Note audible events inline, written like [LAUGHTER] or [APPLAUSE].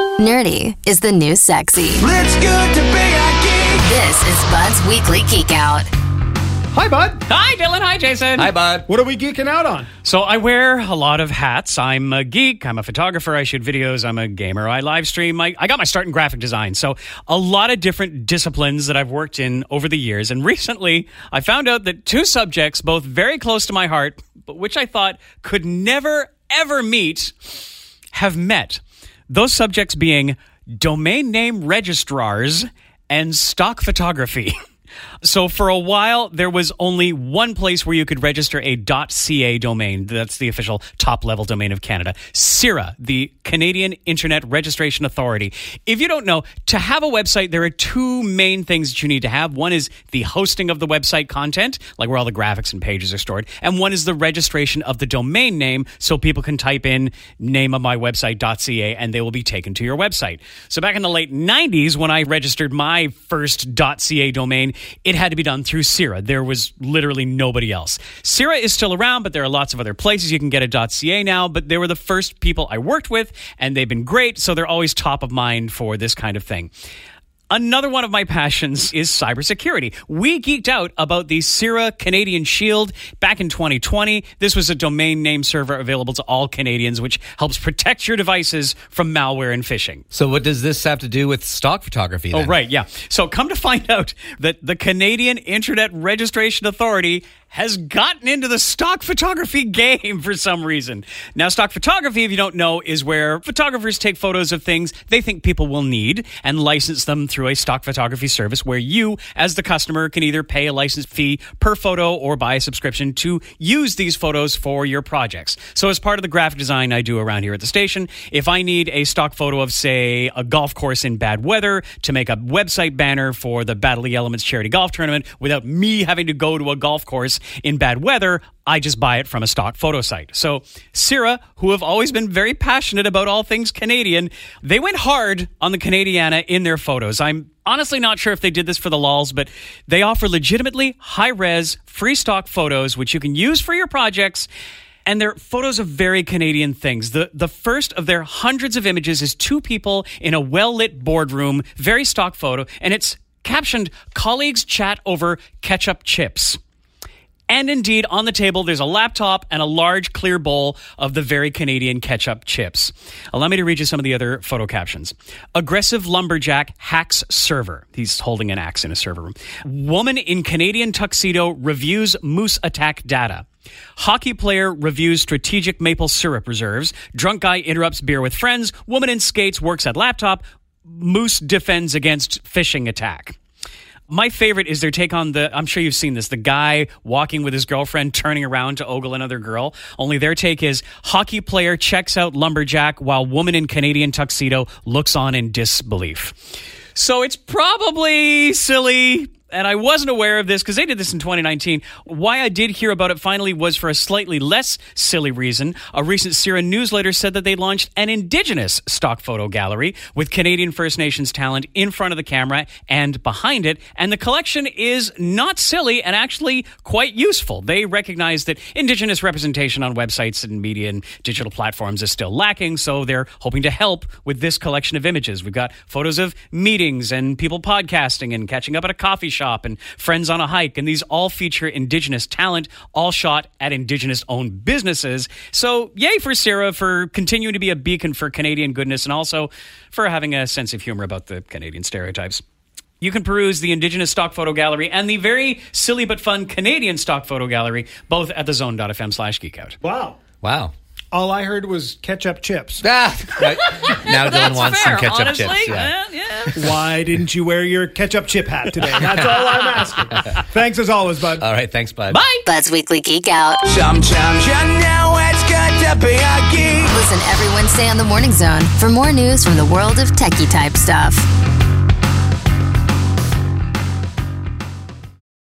Nerdy is the new sexy. It's good to be a geek. This is Bud's Weekly Geek Out. Hi, bud. Hi, Dylan. Hi, Jason. Hi, bud. What are we geeking out on? So I wear a lot of hats. I'm a geek. I'm a photographer. I shoot videos. I'm a gamer. I live stream. I, I got my start in graphic design. So a lot of different disciplines that I've worked in over the years. And recently, I found out that two subjects, both very close to my heart, but which I thought could never ever meet, have met. Those subjects being domain name registrars and stock photography. [LAUGHS] So for a while, there was only one place where you could register a .ca domain. That's the official top level domain of Canada. CIRA, the Canadian Internet Registration Authority. If you don't know, to have a website, there are two main things that you need to have. One is the hosting of the website content, like where all the graphics and pages are stored, and one is the registration of the domain name, so people can type in name of my website.ca and they will be taken to your website. So back in the late 90s, when I registered my first .ca domain, it had to be done through CIRA. There was literally nobody else. CIRA is still around, but there are lots of other places you can get a .ca now, but they were the first people I worked with, and they've been great, so they're always top of mind for this kind of thing. Another one of my passions is cybersecurity. We geeked out about the CIRA Canadian Shield back in 2020. This was a domain name server available to all Canadians, which helps protect your devices from malware and phishing. So, what does this have to do with stock photography? Oh, right, yeah. So, come to find [LAUGHS] out that the Canadian Internet Registration Authority has gotten into the stock photography [LAUGHS] game for some reason. Now, stock photography, if you don't know, is where photographers take photos of things they think people will need and license them through a stock photography service where you, as the customer, can either pay a license fee per photo or buy a subscription to use these photos for your projects. So, as part of the graphic design I do around here at the station, if I need a stock photo of, say, a golf course in bad weather to make a website banner for the Battle of the Elements charity golf tournament without me having to go to a golf course in bad weather, I just buy it from a stock photo site. So, CIRA, who have always been very passionate about all things Canadian, they went hard on the Canadiana in their photos. I'm honestly not sure if they did this for the lols, but they offer legitimately high res, free stock photos, which you can use for your projects. And they're photos of very Canadian things. The the first of their hundreds of images is two people in a well lit boardroom, very stock photo, and it's captioned "Colleagues chat over ketchup chips." And indeed, on the table, there's a laptop and a large clear bowl of the very Canadian ketchup chips. Allow me to read you some of the other photo captions. Aggressive lumberjack hacks server. He's holding an axe in a server room. Woman in Canadian tuxedo reviews moose attack data. Hockey player reviews strategic maple syrup reserves. Drunk guy interrupts beer with friends. Woman in skates works at laptop. Moose defends against phishing attack my favorite is their take on the I'm sure you've seen this the guy walking with his girlfriend turning around to ogle another girl. Only their take is hockey player checks out lumberjack while woman in Canadian tuxedo looks on in disbelief. So it's probably silly and I wasn't aware of this because they did this in 2019. Why I did hear about it finally was for a slightly less silly reason. A recent CIRA newsletter said that they launched an Indigenous stock photo gallery with Canadian First Nations talent in front of the camera and behind it. And the collection is not silly and actually quite useful. They recognize that Indigenous representation on websites and media and digital platforms is still lacking, so they're hoping to help with this collection of images. We've got photos of meetings and people podcasting and catching up at a coffee shop shop and Friends on a Hike. And these all feature Indigenous talent, all shot at Indigenous owned businesses. So, yay for CIRA for continuing to be a beacon for Canadian goodness and also for having a sense of humor about the Canadian stereotypes. You can peruse the Indigenous Stock Photo Gallery and the very silly but fun Canadian Stock Photo Gallery, both at the zone.fm slash geekout. Wow. Wow. All I heard was ketchup chips. [LAUGHS] Ah, right. now Dylan wants some ketchup honestly. chips. Yeah. Yeah, yeah. Why didn't you wear your ketchup chip hat today? That's all I'm asking. [LAUGHS] Thanks as always, bud. All right. Thanks, bud. Bye. Bud's Weekly Geek Out. Sometimes you know it's good to be a geek. Listen every Wednesday on the Morning Zone for more news from the world of techie type stuff.